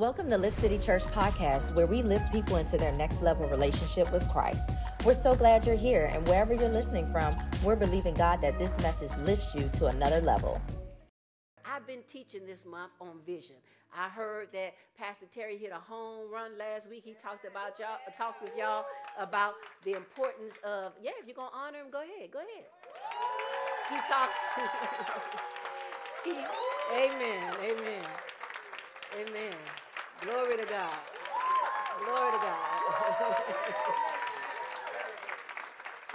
Welcome to Lift City Church Podcast, where we lift people into their next level relationship with Christ. We're so glad you're here, and wherever you're listening from, we're believing God that this message lifts you to another level. I've been teaching this month on vision. I heard that Pastor Terry hit a home run last week. He talked about y'all, talked with y'all about the importance of, yeah, if you're gonna honor him, go ahead, go ahead. He talked. he, amen, amen, amen. Glory to God. Glory to God.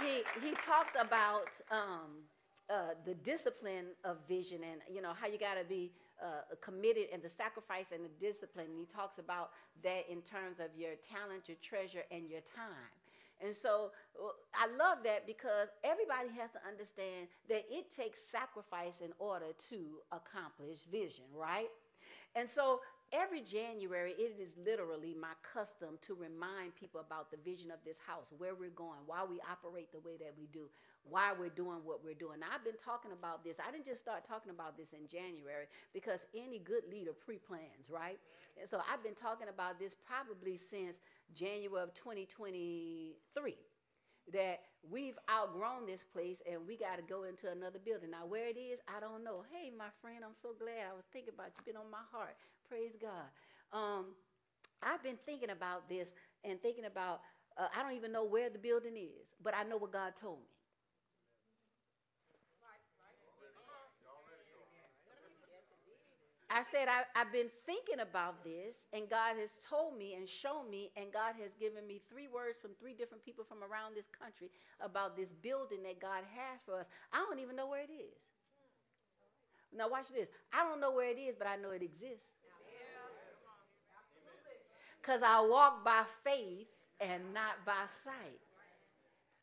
he he talked about um, uh, the discipline of vision and you know how you got to be uh, committed and the sacrifice and the discipline. And he talks about that in terms of your talent, your treasure, and your time. And so I love that because everybody has to understand that it takes sacrifice in order to accomplish vision, right? And so every January, it is literally my custom to remind people about the vision of this house, where we're going, why we operate the way that we do, why we're doing what we're doing. Now, I've been talking about this. I didn't just start talking about this in January because any good leader pre plans, right? And so I've been talking about this probably since January of 2023 that we've outgrown this place and we got to go into another building. Now, where it is, I don't know. Hey, my friend, I'm so glad. I was thinking about you, been on my heart. Praise God. Um, I've been thinking about this and thinking about, uh, I don't even know where the building is, but I know what God told me. I said, I, have been thinking about this, and God has told me and shown me, and God has given me three words from three different people from around this country about this building that God has for us. I don't even know where it is. Now, watch this. I don't know where it is, but I know it exists. Because I walk by faith and not by sight.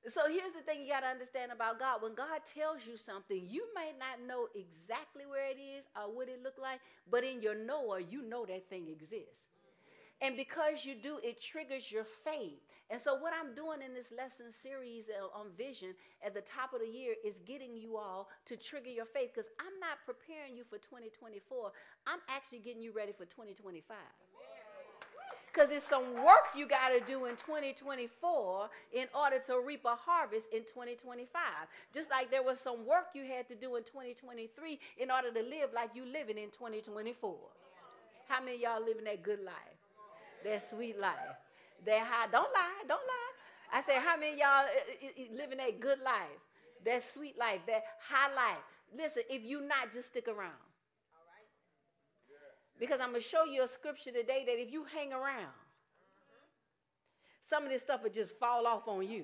So here's the thing you got to understand about God. When God tells you something, you may not know exactly where it is or what it look like, but in your knower, you know that thing exists. And because you do, it triggers your faith. And so, what I'm doing in this lesson series on vision at the top of the year is getting you all to trigger your faith because I'm not preparing you for 2024. I'm actually getting you ready for 2025 because it's some work you got to do in 2024 in order to reap a harvest in 2025. Just like there was some work you had to do in 2023 in order to live like you living in 2024. How many y'all living that good life? That sweet life. That high. Don't lie. Don't lie. I said, how many y'all uh, uh, uh, living that good life? That sweet life. That high life. Listen, if you not, just stick around. Because I'm going to show you a scripture today that if you hang around, some of this stuff will just fall off on you.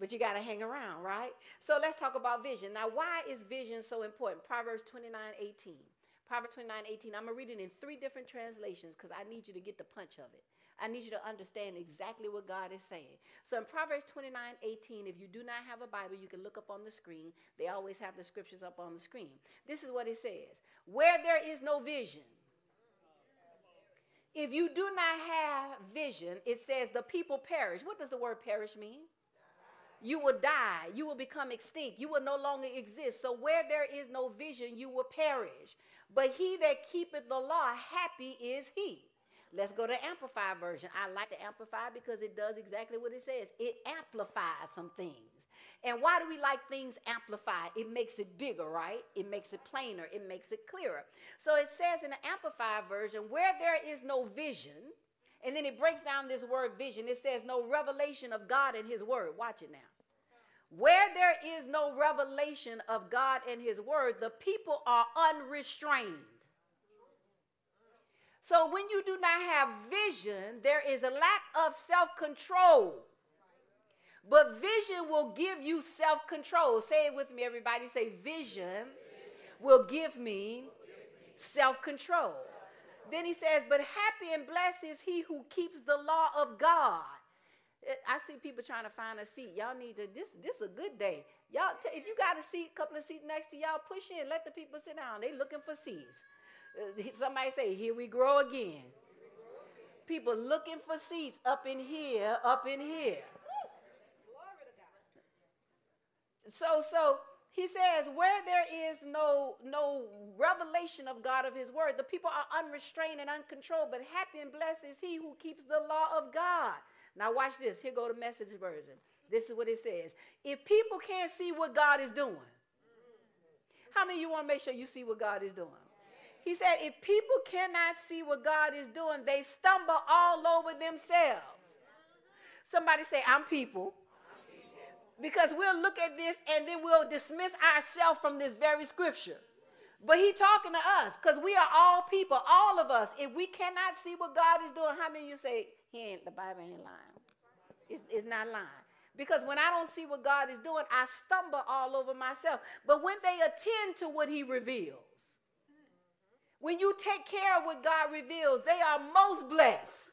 But you got to hang around, right? So let's talk about vision. Now, why is vision so important? Proverbs 29 18. Proverbs 29 18. I'm going to read it in three different translations because I need you to get the punch of it. I need you to understand exactly what God is saying. So in Proverbs 29 18, if you do not have a Bible, you can look up on the screen. They always have the scriptures up on the screen. This is what it says Where there is no vision, if you do not have vision, it says the people perish. What does the word perish mean? You will die. You will become extinct. You will no longer exist. So, where there is no vision, you will perish. But he that keepeth the law, happy is he. Let's go to Amplified version. I like the Amplified because it does exactly what it says. It amplifies some things. And why do we like things amplified? It makes it bigger, right? It makes it plainer. It makes it clearer. So it says in the Amplified version, where there is no vision, and then it breaks down this word vision. It says no revelation of God and his word. Watch it now. Where there is no revelation of God and his word, the people are unrestrained. So when you do not have vision, there is a lack of self control. But vision will give you self control. Say it with me, everybody. Say, vision will give me self control. Then he says, But happy and blessed is he who keeps the law of God. Eh, I see people trying to find a seat. Y'all need to, this this is a good day. Y'all, t- if you got a seat, couple of seats next to y'all, push in, let the people sit down. They looking for seats. Uh, somebody say, Here we grow again. People looking for seats up in here, up in here. So, so he says, where there is no, no revelation of God of his word, the people are unrestrained and uncontrolled, but happy and blessed is he who keeps the law of God. Now watch this. Here go the message version. This is what it says. If people can't see what God is doing, how many of you want to make sure you see what God is doing? He said, if people cannot see what God is doing, they stumble all over themselves. Somebody say, I'm people because we'll look at this and then we'll dismiss ourselves from this very scripture. But he talking to us because we are all people, all of us. If we cannot see what God is doing, how many you say, he ain't, the Bible ain't lying? It's, it's not lying. Because when I don't see what God is doing, I stumble all over myself. But when they attend to what he reveals, when you take care of what God reveals, they are most blessed.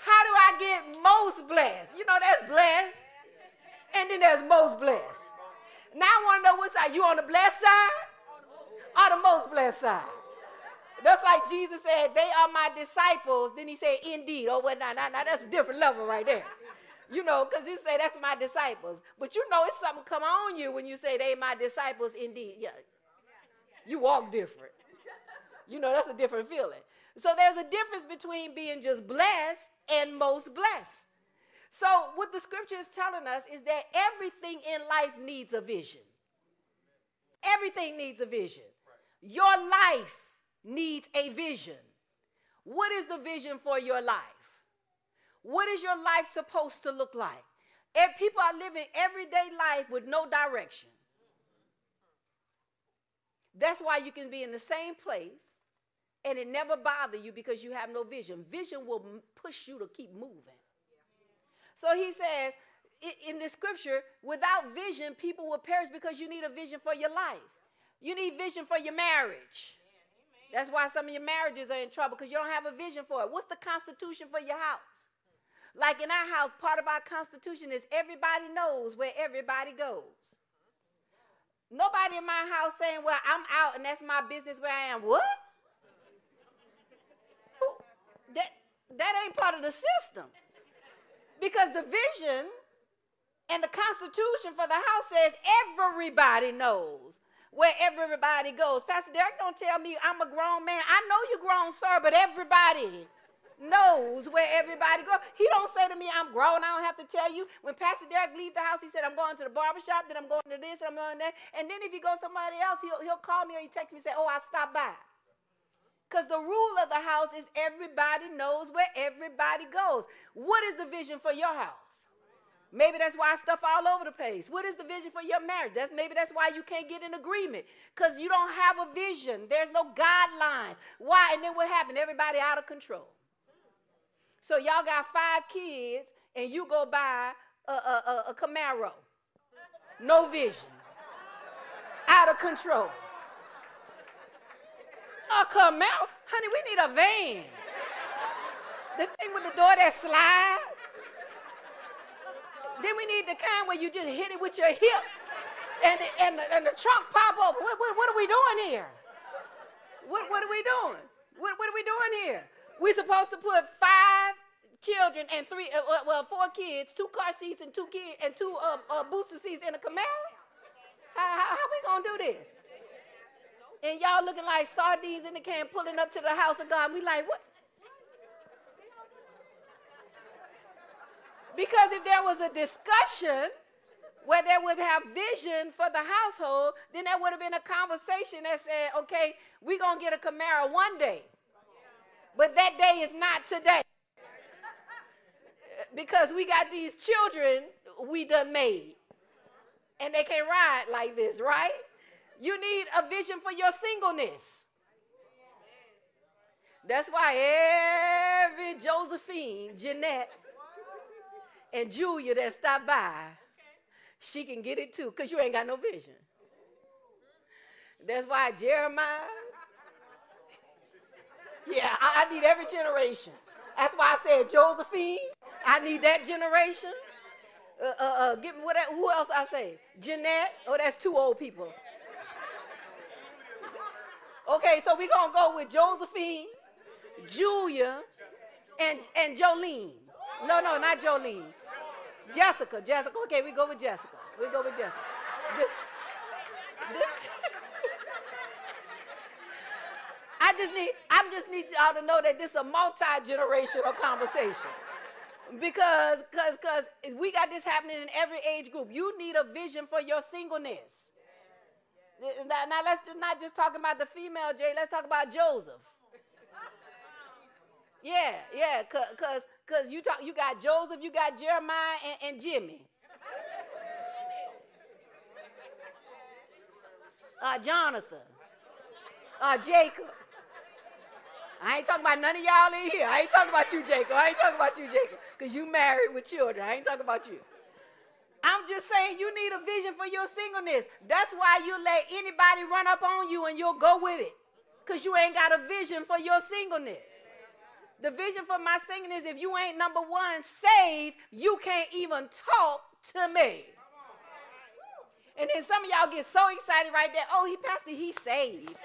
How do I get most blessed? You know, that's blessed and then there's most blessed. Now I want to know what side. You on the blessed side or the most blessed side? That's like Jesus said, they are my disciples. Then he said, indeed. Oh, well, now, now, now that's a different level right there. You know, because he said, that's my disciples. But you know, it's something come on you when you say they my disciples indeed. Yeah. You walk different. You know, that's a different feeling. So there's a difference between being just blessed and most blessed. So, what the scripture is telling us is that everything in life needs a vision. Everything needs a vision. Your life needs a vision. What is the vision for your life? What is your life supposed to look like? If people are living everyday life with no direction. That's why you can be in the same place and it never bother you because you have no vision. Vision will push you to keep moving. So he says in the scripture, without vision, people will perish because you need a vision for your life. You need vision for your marriage. That's why some of your marriages are in trouble because you don't have a vision for it. What's the constitution for your house? Like in our house, part of our constitution is everybody knows where everybody goes. Nobody in my house saying, Well, I'm out and that's my business where I am. What? That, that ain't part of the system. Because the vision and the constitution for the house says everybody knows where everybody goes. Pastor Derek, don't tell me I'm a grown man. I know you're grown, sir, but everybody knows where everybody goes. He don't say to me, I'm grown, I don't have to tell you. When Pastor Derek leaves the house, he said, I'm going to the barbershop, then I'm going to this, and I'm going to that. And then if he go somebody else, he'll, he'll call me or he text me and say, oh, I stopped by. Because the rule of the house is everybody knows where everybody goes. What is the vision for your house? Maybe that's why stuff all over the place. What is the vision for your marriage? That's maybe that's why you can't get an agreement because you don't have a vision. There's no guidelines. Why? And then what happened? Everybody out of control. So y'all got five kids and you go buy a, a, a, a Camaro. No vision. Out of control. A Camaro? Honey, we need a van. The thing with the door that slides. Then we need the kind where you just hit it with your hip and, and, the, and the trunk pop up. What, what, what are we doing here? What, what are we doing? What, what are we doing here? We're supposed to put five children and three, uh, well, four kids, two car seats and two kids and two uh, uh, booster seats in a Camaro. How, how, how we gonna do this? And y'all looking like sardines in the can pulling up to the house of God. We like, what? Because if there was a discussion where there would have vision for the household, then there would have been a conversation that said, okay, we're going to get a Camaro one day. But that day is not today. because we got these children we done made. And they can ride like this, right? You need a vision for your singleness. That's why every Josephine, Jeanette, and Julia that stop by, she can get it too, because you ain't got no vision. That's why Jeremiah, yeah, I, I need every generation. That's why I said Josephine, I need that generation. Uh, uh, uh, give me what? Who else I say? Jeanette. Oh, that's two old people. Okay, so we're going to go with Josephine, Julia, and, and Jolene. No, no, not Jolene. Jessica, Jessica. Okay, we go with Jessica. We go with Jessica. I just need, I just need y'all to know that this is a multi-generational conversation. Because, cause, cause we got this happening in every age group. You need a vision for your singleness. Now, now let's just not just talk about the female Jay. Let's talk about Joseph. Yeah, yeah, cause, cause, cause you talk, you got Joseph, you got Jeremiah and, and Jimmy. Uh, Jonathan. Uh, Jacob. I ain't talking about none of y'all in here. I ain't talking about you, Jacob. I ain't talking about you, Jacob, because you married with children. I ain't talking about you. Just saying you need a vision for your singleness. That's why you let anybody run up on you and you'll go with it, because you ain't got a vision for your singleness. The vision for my singleness, if you ain't number one saved, you can't even talk to me. And then some of y'all get so excited right there. Oh, he pastor, he saved.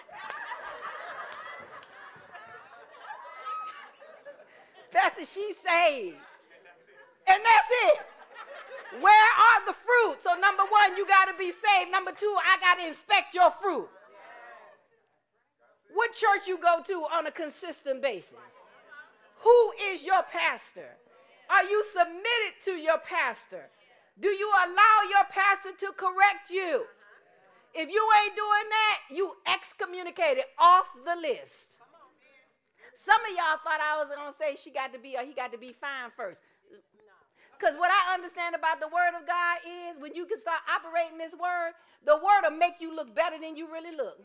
Pastor, she saved. And that's it. Where are the fruit? So, number one, you got to be saved. Number two, I got to inspect your fruit. What church you go to on a consistent basis? Who is your pastor? Are you submitted to your pastor? Do you allow your pastor to correct you? If you ain't doing that, you excommunicated off the list. Some of y'all thought I was gonna say she got to be or he got to be fine first. Because what I understand about the word of God is when you can start operating this word, the word will make you look better than you really look.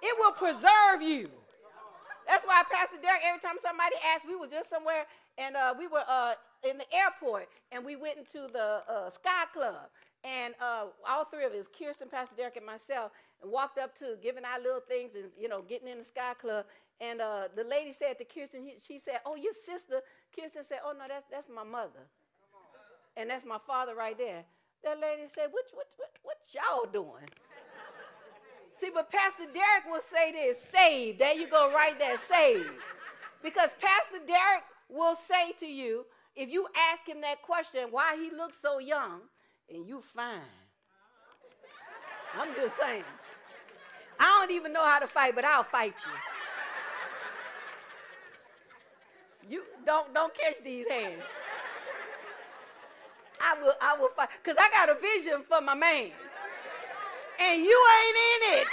It will preserve you. That's why Pastor Derek, every time somebody asked, we were just somewhere and uh, we were uh, in the airport and we went into the uh, Sky Club. And uh, all three of us, Kirsten, Pastor Derek, and myself, and walked up to giving our little things and, you know, getting in the Sky Club. And uh, the lady said to Kirsten, she said, oh, your sister. Kirsten said, oh, no, that's, that's my mother. And that's my father right there. That lady said, what, what, what, what y'all doing? See, but Pastor Derek will say this, saved. There you go, right there, saved. Because Pastor Derek will say to you, if you ask him that question, why he looks so young, and you fine. I'm just saying. I don't even know how to fight, but I'll fight you. You don't don't catch these hands. I will I will fight because I got a vision for my man. And you ain't in it.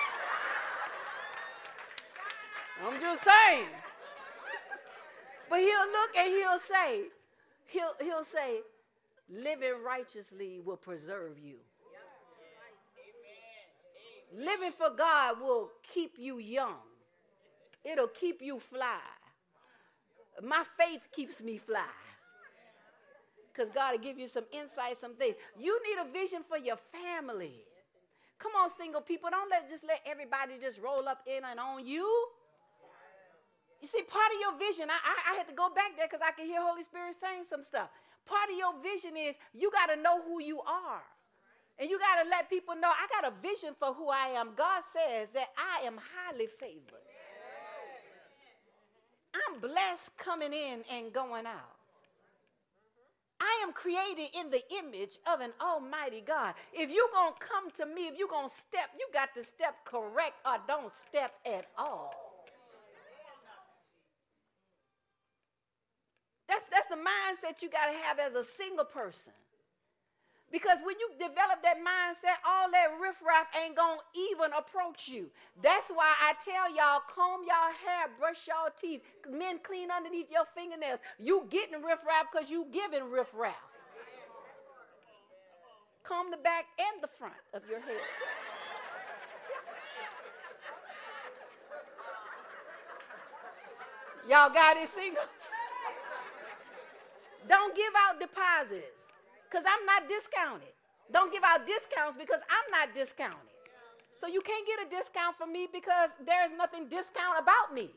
I'm just saying. But he'll look and he'll say, he'll he'll say, living righteously will preserve you. Living for God will keep you young. It'll keep you fly. My faith keeps me fly. Because God will give you some insight, some things. You need a vision for your family. Come on, single people. Don't let just let everybody just roll up in and on you. You see, part of your vision, I, I, I had to go back there because I could hear Holy Spirit saying some stuff. Part of your vision is you got to know who you are. And you got to let people know I got a vision for who I am. God says that I am highly favored. I'm blessed coming in and going out. I am created in the image of an almighty God. If you're going to come to me, if you're going to step, you got to step correct or don't step at all. That's, that's the mindset you got to have as a single person. Because when you develop that mindset, all that riffraff ain't to even approach you. That's why I tell y'all, comb y'all hair, brush y'all teeth, men clean underneath your fingernails. You getting riffraff because you giving riffraff. Comb the back and the front of your head. y'all got it, singles? Don't give out deposits because I'm not discounted. Don't give out discounts because I'm not discounted. So you can't get a discount from me because there's nothing discount about me.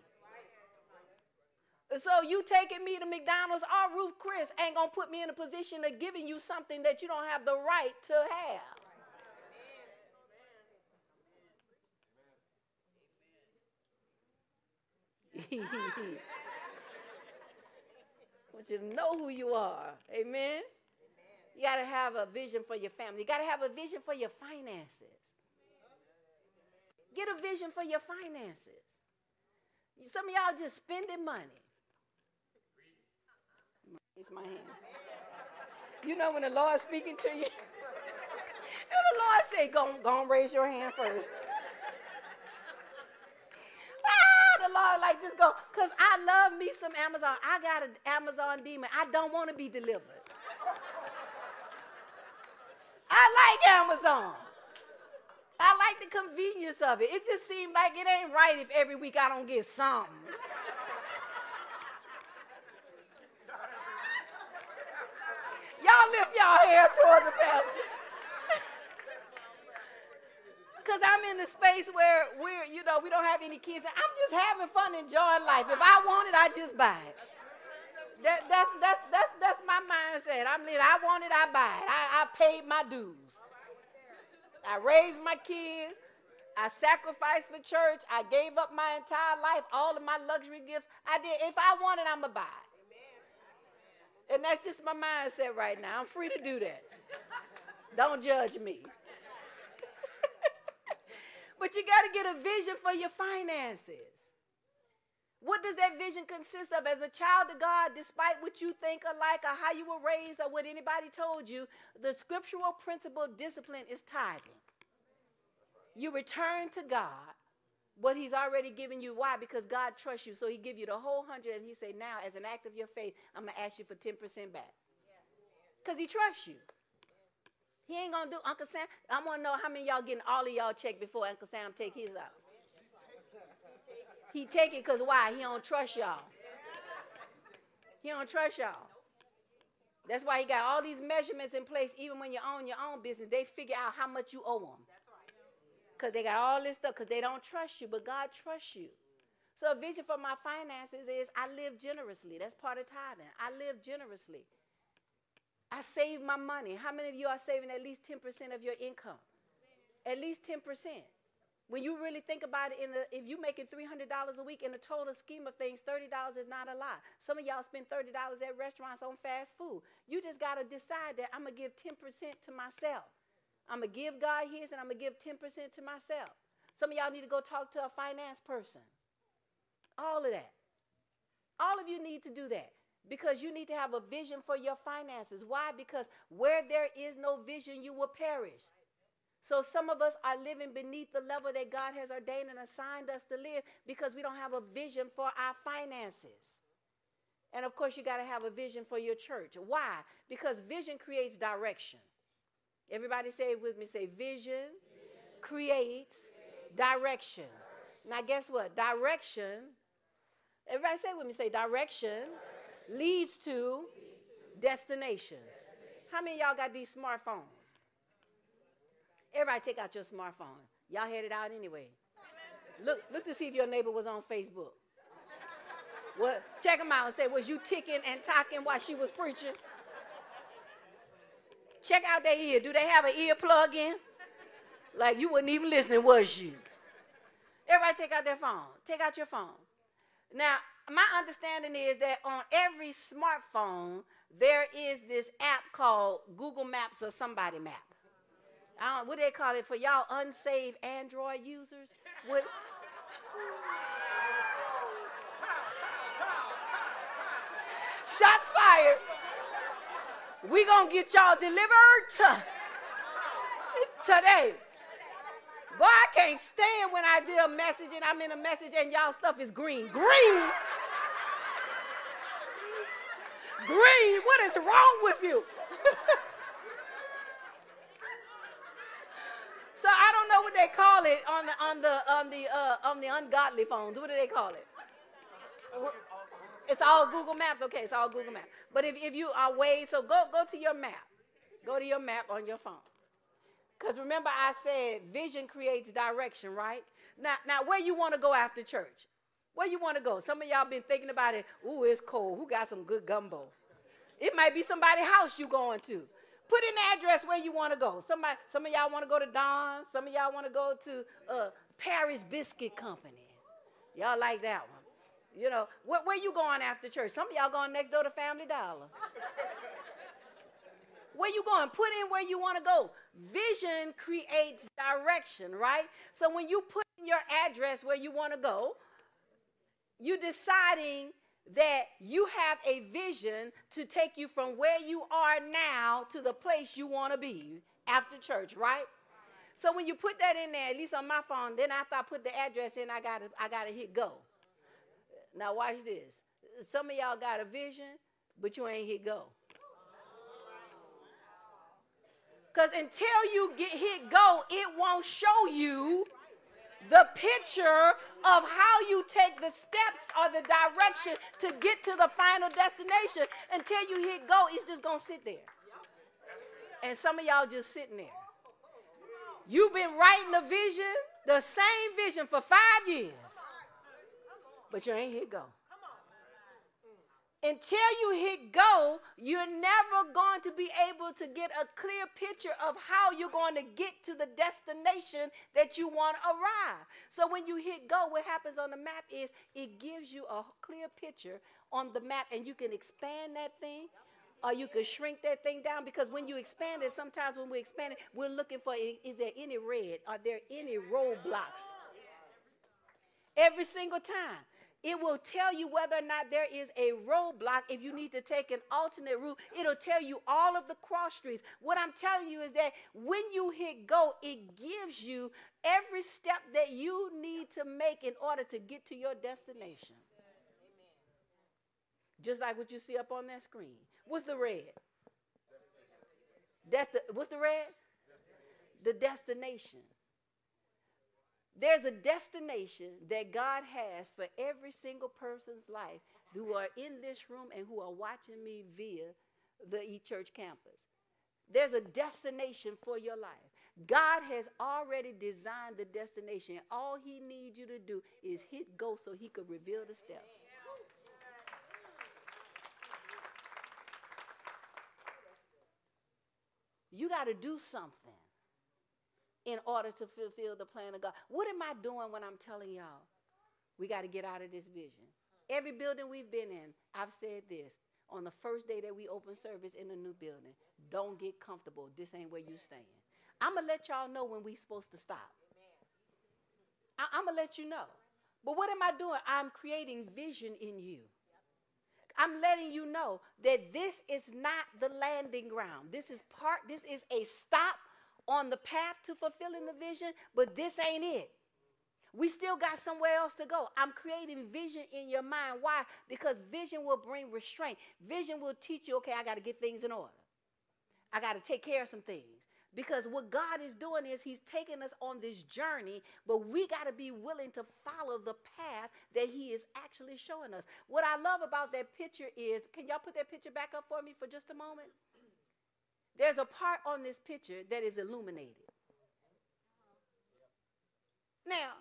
So you taking me to McDonald's or Ruth Chris ain't gonna put me in a position of giving you something that you don't have the right to have. want you to know who you are. Amen. You got to have a vision for your family. You got to have a vision for your finances. Get a vision for your finances. Some of y'all just spending money. It's my hand. You know when the Lord's speaking to you, and the Lord say, go, go and raise your hand first. ah, the Lord like just go, because I love me some Amazon. I got an Amazon demon. I don't want to be delivered. I like Amazon. I like the convenience of it. It just seems like it ain't right if every week I don't get something. y'all lift y'all hair towards the pastor. Because I'm in the space where we're, you know, we don't have any kids. I'm just having fun, enjoying life. If I want it, I just buy it. That, that's, that's, that's, that's my mindset. I'm living, I want it, I buy it. I, I paid my dues. I raised my kids. I sacrificed for church. I gave up my entire life, all of my luxury gifts. I did. If I want it, I'm going to buy it. And that's just my mindset right now. I'm free to do that. Don't judge me. but you got to get a vision for your finances. What does that vision consist of? As a child of God, despite what you think or like, or how you were raised, or what anybody told you, the scriptural principle discipline is tithing. You return to God what He's already given you. Why? Because God trusts you. So He give you the whole hundred, and He say, "Now, as an act of your faith, I'm gonna ask you for ten percent back." Because He trusts you. He ain't gonna do Uncle Sam. I want to know how many y'all getting all of y'all check before Uncle Sam take his out. He take it because why? He don't trust y'all. He don't trust y'all. That's why he got all these measurements in place. Even when you own your own business, they figure out how much you owe them. Because they got all this stuff because they don't trust you, but God trusts you. So a vision for my finances is I live generously. That's part of tithing. I live generously. I save my money. How many of you are saving at least 10% of your income? At least 10%. When you really think about it, in the, if you're making $300 a week in the total scheme of things, $30 is not a lot. Some of y'all spend $30 at restaurants on fast food. You just got to decide that I'm going to give 10% to myself. I'm going to give God his and I'm going to give 10% to myself. Some of y'all need to go talk to a finance person. All of that. All of you need to do that because you need to have a vision for your finances. Why? Because where there is no vision, you will perish. So some of us are living beneath the level that God has ordained and assigned us to live because we don't have a vision for our finances. And of course, you got to have a vision for your church. Why? Because vision creates direction. Everybody say it with me. Say vision, vision. creates direction. Now, guess what? Direction. Everybody say it with me. Say direction, direction. leads to, leads to destination. destination. How many y'all got these smartphones? Everybody take out your smartphone. Y'all had it out anyway. Look, look to see if your neighbor was on Facebook. Well, Check them out and say, was you ticking and talking while she was preaching? Check out their ear. Do they have an ear plug in? Like you wasn't even listening, was you? Everybody take out their phone. Take out your phone. Now, my understanding is that on every smartphone, there is this app called Google Maps or somebody map. I don't, what do they call it for y'all unsaved Android users? What? Shots fired. We gonna get y'all delivered to, today. Boy, I can't stand when I do a message and I'm in a message and y'all stuff is green. Green. green. What is wrong with you? So I don't know what they call it on the on the on the uh, on the ungodly phones. What do they call it? It's all Google Maps. Okay, it's all Google Maps. But if, if you are way, so go go to your map. Go to your map on your phone. Because remember I said vision creates direction, right? Now now where you want to go after church? Where you want to go? Some of y'all been thinking about it. Ooh, it's cold. Who got some good gumbo? It might be somebody's house you going to. Put in the address where you want to go. Somebody, some of y'all want to go to Don's. Some of y'all want to go to uh, Paris Biscuit Company. Y'all like that one. You know, where, where you going after church? Some of y'all going next door to Family Dollar. Where you going? Put in where you want to go. Vision creates direction, right? So when you put in your address where you want to go, you're deciding that you have a vision to take you from where you are now to the place you want to be after church, right? So when you put that in there, at least on my phone, then after I put the address in, I got to I got to hit go. Now watch this. Some of y'all got a vision, but you ain't hit go. Because until you get hit go, it won't show you the picture of how you take the steps or the direction to get to the final destination. Until you hit go, it's just to sit there. And some of y'all just sitting there. You've been writing a vision, the same vision for five years, but you ain't hit go until you hit go, you're never going to be able to get a clear picture of how you're going to get to the destination that you want to arrive. So when you hit go, what happens on the map is it gives you a clear picture on the map and you can expand that thing or you can shrink that thing down because when you expand it, sometimes when we expand it, we're looking for is there any red? Are there any roadblocks? Every single time. It will tell you whether or not there is a roadblock. If you need to take an alternate route, it'll tell you all of the cross streets. What I'm telling you is that when you hit go, it gives you every step that you need to make in order to get to your destination. Just like what you see up on that screen. What's the red? That's the what's the red? The destination. There's a destination that God has for every single person's life who are in this room and who are watching me via the eChurch campus. There's a destination for your life. God has already designed the destination. All He needs you to do is hit go so He could reveal the steps. You got to do something in order to fulfill the plan of God. What am I doing when I'm telling y'all we got to get out of this vision? Every building we've been in, I've said this on the first day that we open service in the new building. Don't get comfortable. This ain't where you're staying. I'm gonna let y'all know when we're supposed to stop. I- I'm gonna let you know. But what am I doing? I'm creating vision in you. I'm letting you know that this is not the landing ground. This is part, this is a stop on the path to fulfilling the vision, but this ain't it. We still got somewhere else to go. I'm creating vision in your mind. Why? Because vision will bring restraint. Vision will teach you, okay, I got to get things in order. I got to take care of some things. Because what God is doing is He's taking us on this journey, but we got to be willing to follow the path that He is actually showing us. What I love about that picture is can y'all put that picture back up for me for just a moment? There's a part on this picture that is illuminated. Now,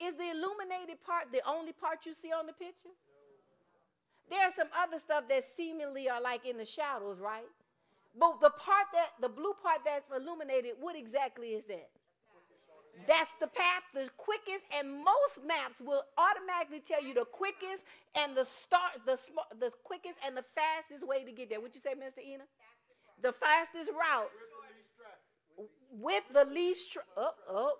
is the illuminated part the only part you see on the picture? There's some other stuff that seemingly are like in the shadows, right? But the part that the blue part that's illuminated, what exactly is that? That's the path, the quickest, and most maps will automatically tell you the quickest and the start, the smart, the quickest and the fastest way to get there. What you say, Mr. Ena? The fastest route with the least tra- oh, uh, oh. Uh.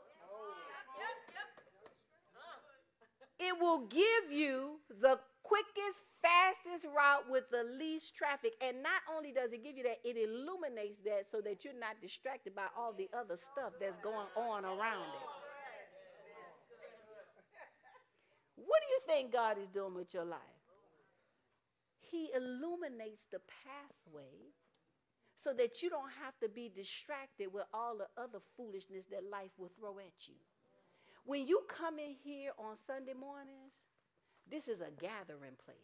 it will give you the quickest fastest route with the least traffic. And not only does it give you that it illuminates that so that you're not distracted by all the other stuff that's going on around it. What do you think god is doing with your life? He illuminates the pathway so that you don't have to be distracted with all the other foolishness that life will throw at you. When you come in here on Sunday mornings, this is a gathering place.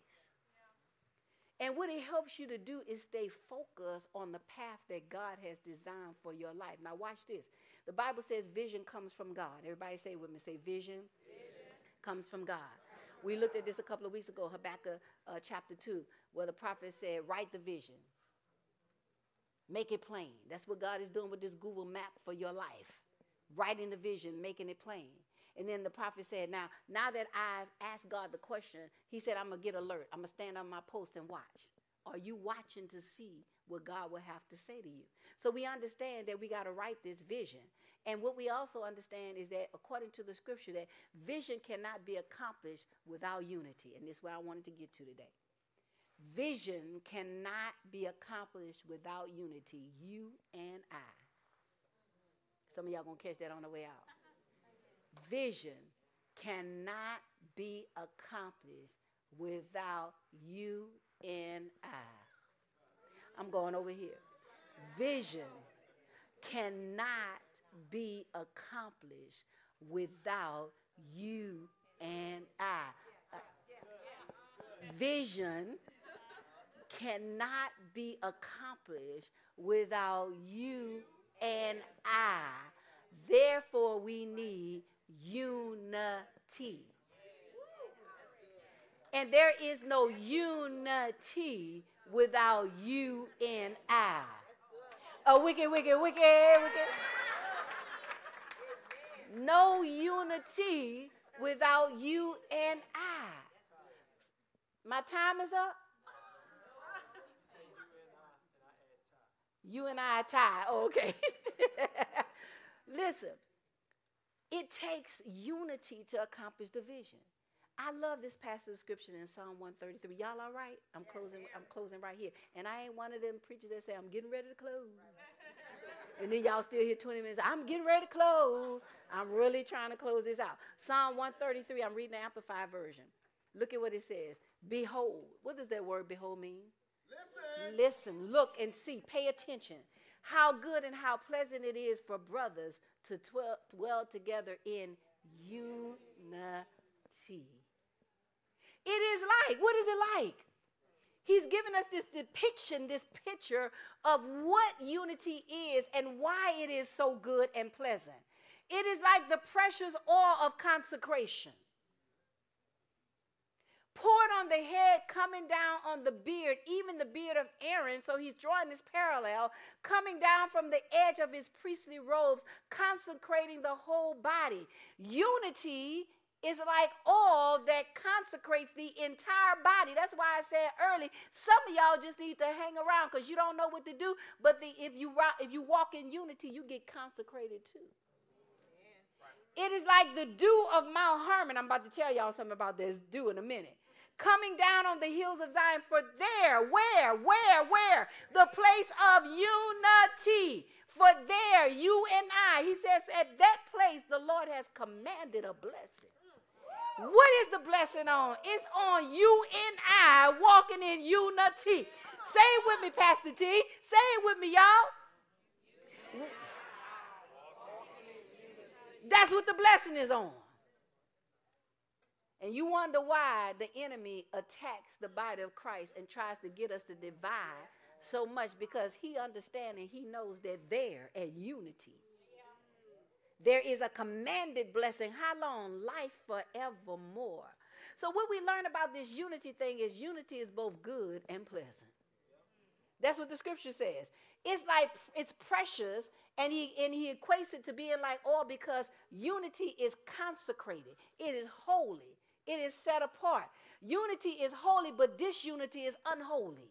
And what it helps you to do is stay focused on the path that God has designed for your life. Now, watch this. The Bible says vision comes from God. Everybody say with me, say vision, vision. comes from God. We looked at this a couple of weeks ago, Habakkuk uh, chapter 2, where the prophet said, Write the vision. Make it plain. That's what God is doing with this Google map for your life. Writing the vision, making it plain. And then the prophet said, Now, now that I've asked God the question, he said, I'm gonna get alert. I'm gonna stand on my post and watch. Are you watching to see what God will have to say to you. So we understand that we got to write this vision. And what we also understand is that according to the scripture, that vision cannot be accomplished without unity. And this is what I wanted to get to today. Vision cannot be accomplished without unity, you and I. Some of y'all gonna catch that on the way out. Vision cannot be accomplished without you and I. I'm going over here. Vision cannot be accomplished without you and I. Uh, vision cannot be accomplished without you and I. Therefore, we need unity. And there is no unity without you and I. Oh, wicked, wicked, wicked, wicked. No unity without you and I. My time is up. You and I tie. Oh, okay. Listen, it takes unity to accomplish the vision. I love this passage of scripture in Psalm 133. Y'all all right? I'm closing, I'm closing right here. And I ain't one of them preachers that say, I'm getting ready to close. and then y'all still here 20 minutes. I'm getting ready to close. I'm really trying to close this out. Psalm 133, I'm reading the Amplified version. Look at what it says. Behold. What does that word behold mean? Listen. Look and see. Pay attention. How good and how pleasant it is for brothers to dwell together in unity. It is like, what is it like? He's given us this depiction, this picture of what unity is and why it is so good and pleasant. It is like the precious oil of consecration poured on the head, coming down on the beard, even the beard of Aaron. So he's drawing this parallel, coming down from the edge of his priestly robes, consecrating the whole body. Unity is like oil that consecrates the entire body. That's why I said early, some of y'all just need to hang around because you don't know what to do. But the, if you if you walk in unity, you get consecrated too. It is like the dew of Mount Hermon. I'm about to tell y'all something about this dew in a minute coming down on the hills of Zion. For there, where, where, where? The place of unity. For there, you and I, he says, at that place, the Lord has commanded a blessing. What is the blessing on? It's on you and I walking in unity. Say it with me, Pastor T. Say it with me, y'all. That's what the blessing is on. And you wonder why the enemy attacks the body of Christ and tries to get us to divide so much because he understands and he knows that there at unity. There is a commanded blessing. How long? Life forevermore. So, what we learn about this unity thing is unity is both good and pleasant. That's what the scripture says. It's like it's precious, and he and he equates it to being like oil because unity is consecrated. It is holy. It is set apart. Unity is holy, but disunity is unholy.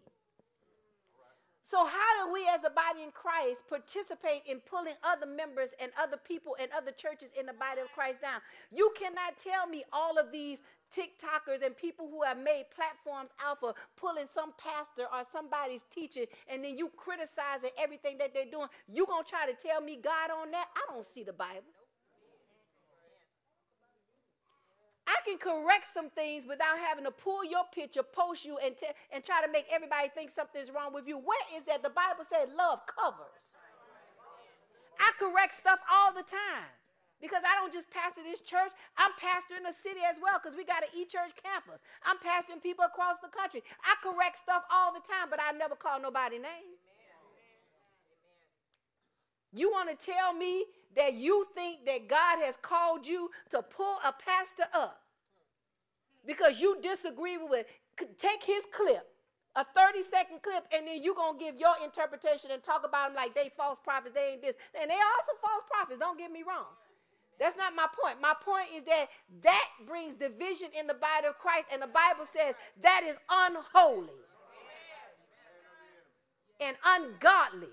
So, how do we as the body in Christ participate in pulling other members and other people and other churches in the body of Christ down? You cannot tell me all of these TikTokers and people who have made platforms alpha pulling some pastor or somebody's teaching and then you criticizing everything that they're doing. You gonna try to tell me God on that? I don't see the Bible. I can correct some things without having to pull your picture, post you, and, t- and try to make everybody think something's wrong with you. Where is that? The Bible said love covers. I correct stuff all the time because I don't just pastor this church. I'm pastoring the city as well because we got an e-church campus. I'm pastoring people across the country. I correct stuff all the time, but I never call nobody name. You want to tell me that you think that God has called you to pull a pastor up because you disagree with it. Take his clip, a 30 second clip, and then you're going to give your interpretation and talk about them like they false prophets, they ain't this. And they are some false prophets, don't get me wrong. That's not my point. My point is that that brings division in the body of Christ, and the Bible says that is unholy. and ungodly.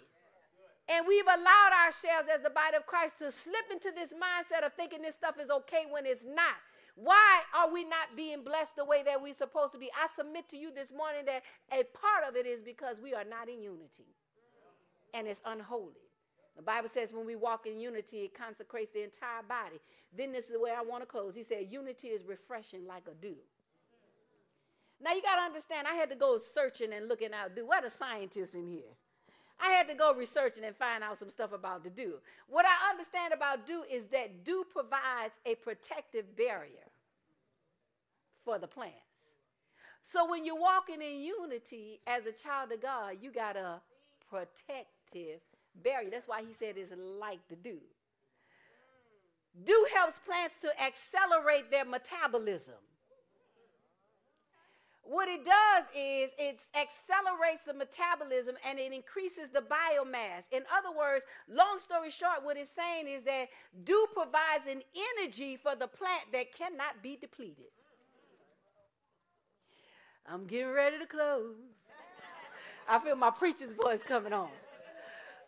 And we've allowed ourselves as the body of Christ to slip into this mindset of thinking this stuff is okay when it's not. Why are we not being blessed the way that we're supposed to be? I submit to you this morning that a part of it is because we are not in unity and it's unholy. The Bible says when we walk in unity, it consecrates the entire body. Then this is the way I want to close. He said, Unity is refreshing like a dew. Now you got to understand, I had to go searching and looking out dew. What a scientist in here. I had to go researching and find out some stuff about the dew. What I understand about dew is that dew provides a protective barrier for the plants. So when you're walking in unity as a child of God, you got a protective barrier. That's why he said it's like the dew. Dew helps plants to accelerate their metabolism. What it does is it accelerates the metabolism and it increases the biomass. In other words, long story short, what it's saying is that dew provides an energy for the plant that cannot be depleted. I'm getting ready to close. I feel my preacher's voice coming on.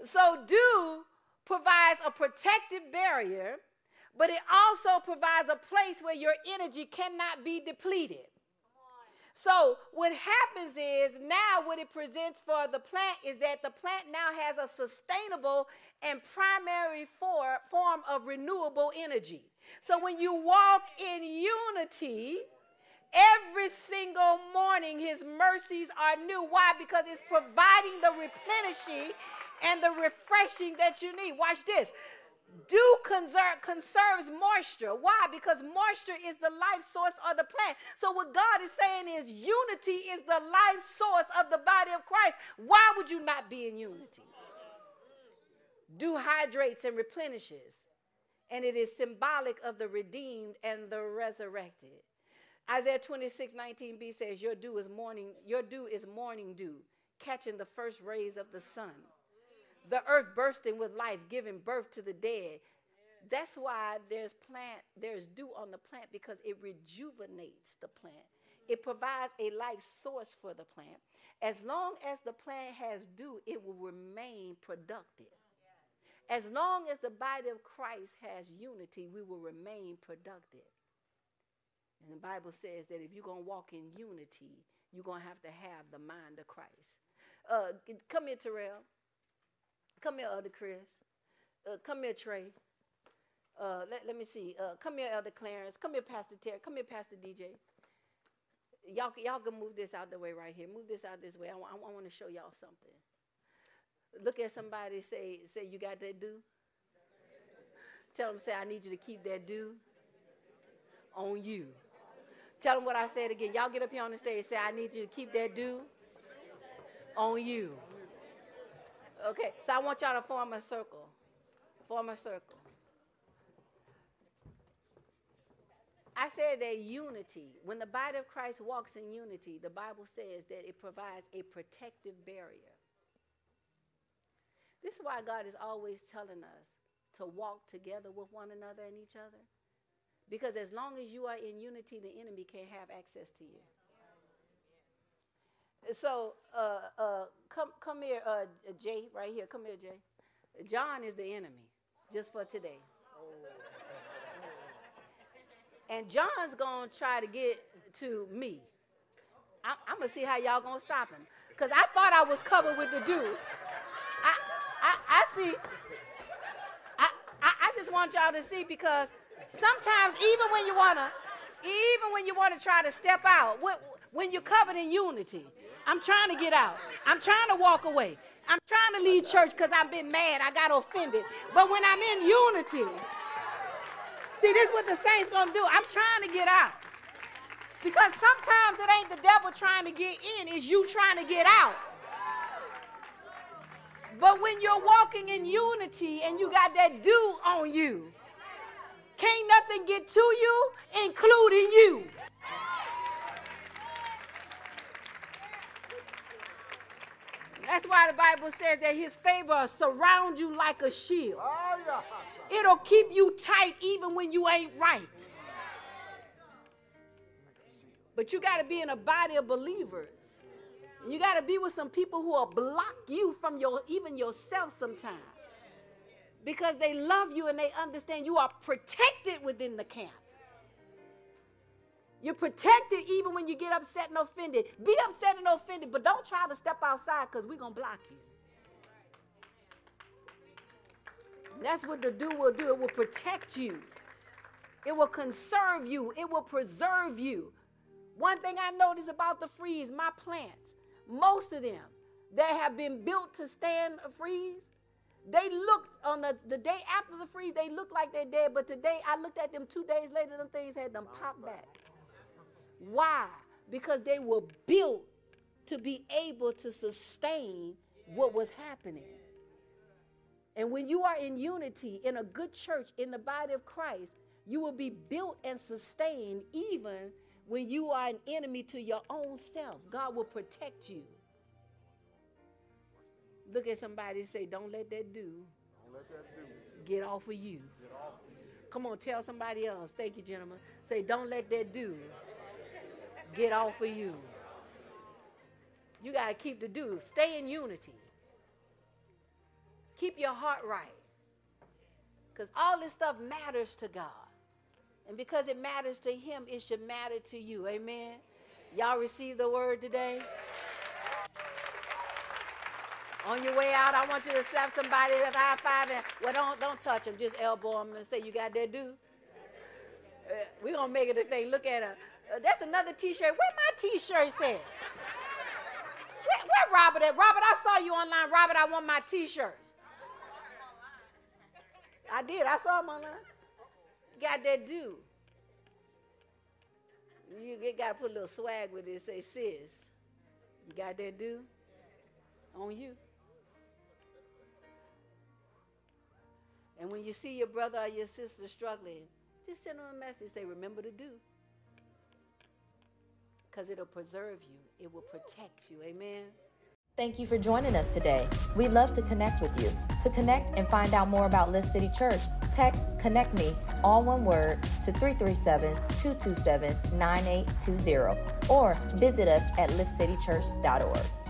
So, dew provides a protective barrier, but it also provides a place where your energy cannot be depleted. So, what happens is now what it presents for the plant is that the plant now has a sustainable and primary for, form of renewable energy. So, when you walk in unity, every single morning his mercies are new. Why? Because it's providing the replenishing and the refreshing that you need. Watch this. Dew conserve, conserves moisture. Why? Because moisture is the life source of the plant. So, what God is saying is unity is the life source of the body of Christ. Why would you not be in unity? Dew hydrates and replenishes, and it is symbolic of the redeemed and the resurrected. Isaiah 26, 19b says, Your dew is morning, your dew is morning dew, catching the first rays of the sun the earth bursting with life, giving birth to the dead. That's why there's plant, there's dew on the plant because it rejuvenates the plant. It provides a life source for the plant. As long as the plant has dew, it will remain productive. As long as the body of Christ has unity, we will remain productive. And the Bible says that if you're going to walk in unity, you're going to have to have the mind of Christ. Uh, come here, Terrell. Come here, Elder Chris. Uh, come here, Trey. Uh, let, let me see. Uh, come here, Elder Clarence. Come here, Pastor Terry. Come here, Pastor DJ. Y'all, y'all can move this out the way right here. Move this out this way. I, I, I want to show y'all something. Look at somebody. Say, say, you got that dew. Tell them, say, I need you to keep that dew on you. Tell them what I said again. Y'all get up here on the stage. Say, I need you to keep that dew on you. Okay, so I want y'all to form a circle. Form a circle. I said that unity, when the body of Christ walks in unity, the Bible says that it provides a protective barrier. This is why God is always telling us to walk together with one another and each other. Because as long as you are in unity, the enemy can't have access to you. So uh, uh, come, come here, uh, Jay, right here. Come here, Jay. John is the enemy, just for today. And John's gonna try to get to me. I, am gonna see how y'all gonna stop him. Cause I thought I was covered with the dude. I, I, I see. I, I, I just want y'all to see because sometimes even when you wanna, even when you wanna try to step out, when you're covered in unity, I'm trying to get out. I'm trying to walk away. I'm trying to leave church because I've been mad. I got offended. But when I'm in unity, see, this is what the saints gonna do. I'm trying to get out. Because sometimes it ain't the devil trying to get in, it's you trying to get out. But when you're walking in unity and you got that dew on you, can't nothing get to you, including you. That's why the Bible says that his favor surround you like a shield. Oh, It'll keep you tight even when you ain't right. But you got to be in a body of believers And you got to be with some people who will block you from your even yourself sometimes. Because they love you and they understand you are protected within the camp. You're protected even when you get upset and offended. Be upset and offended, but don't try to step outside because we're going to block you. That's what the dew will do. It will protect you. It will conserve you. It will preserve you. One thing I notice about the freeze, my plants, most of them that have been built to stand a freeze, they looked on the, the day after the freeze, they looked like they're dead. But today I looked at them two days later, them things had them oh, pop back. Why? Because they were built to be able to sustain what was happening. And when you are in unity in a good church in the body of Christ, you will be built and sustained even when you are an enemy to your own self. God will protect you. Look at somebody and say, Don't let that dew, let that dew. get off of you. Come on, tell somebody else. Thank you, gentlemen. Say, Don't let that dew, get off of you. You got to keep the dew. Stay in unity. Keep your heart right. Because all this stuff matters to God. And because it matters to Him, it should matter to you. Amen. Y'all receive the word today? On your way out, I want you to slap somebody with high five and well, don't don't touch them. Just elbow them and say, "You got that, dude." Uh, we gonna make it a thing. Look at her. Uh, that's another T-shirt. Where my T-shirt at? Where, where Robert at? Robert, I saw you online. Robert, I want my T-shirts. I did. I saw him online. Got that dude. You got to put a little swag with it. Say, sis, you got that dude on you. And when you see your brother or your sister struggling, just send them a message. Say, remember to do. Because it'll preserve you, it will protect you. Amen. Thank you for joining us today. We'd love to connect with you. To connect and find out more about Lift City Church, text Connect Me, all one word, to 337 227 9820 or visit us at liftcitychurch.org.